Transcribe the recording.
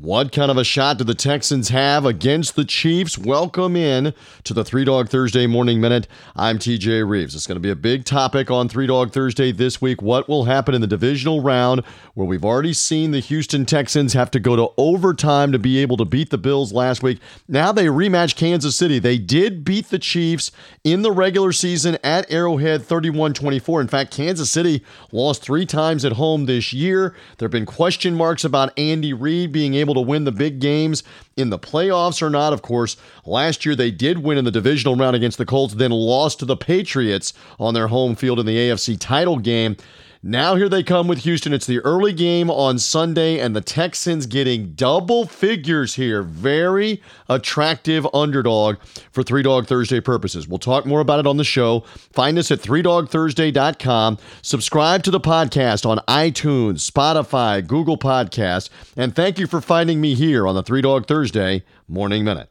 What kind of a shot do the Texans have against the Chiefs? Welcome in to the Three Dog Thursday Morning Minute. I'm TJ Reeves. It's going to be a big topic on Three Dog Thursday this week. What will happen in the divisional round where we've already seen the Houston Texans have to go to overtime to be able to beat the Bills last week? Now they rematch Kansas City. They did beat the Chiefs in the regular season at Arrowhead 31 24. In fact, Kansas City lost three times at home this year. There have been question marks about Andy Reid being able able to win the big games in the playoffs or not. Of course, last year they did win in the divisional round against the Colts, then lost to the Patriots on their home field in the AFC title game. Now here they come with Houston. It's the early game on Sunday, and the Texans getting double figures here. Very attractive underdog for Three Dog Thursday purposes. We'll talk more about it on the show. Find us at 3dogthursday.com. Subscribe to the podcast on iTunes, Spotify, Google Podcasts, and thank you for finding me here on the Three Dog Thursday Morning Minute.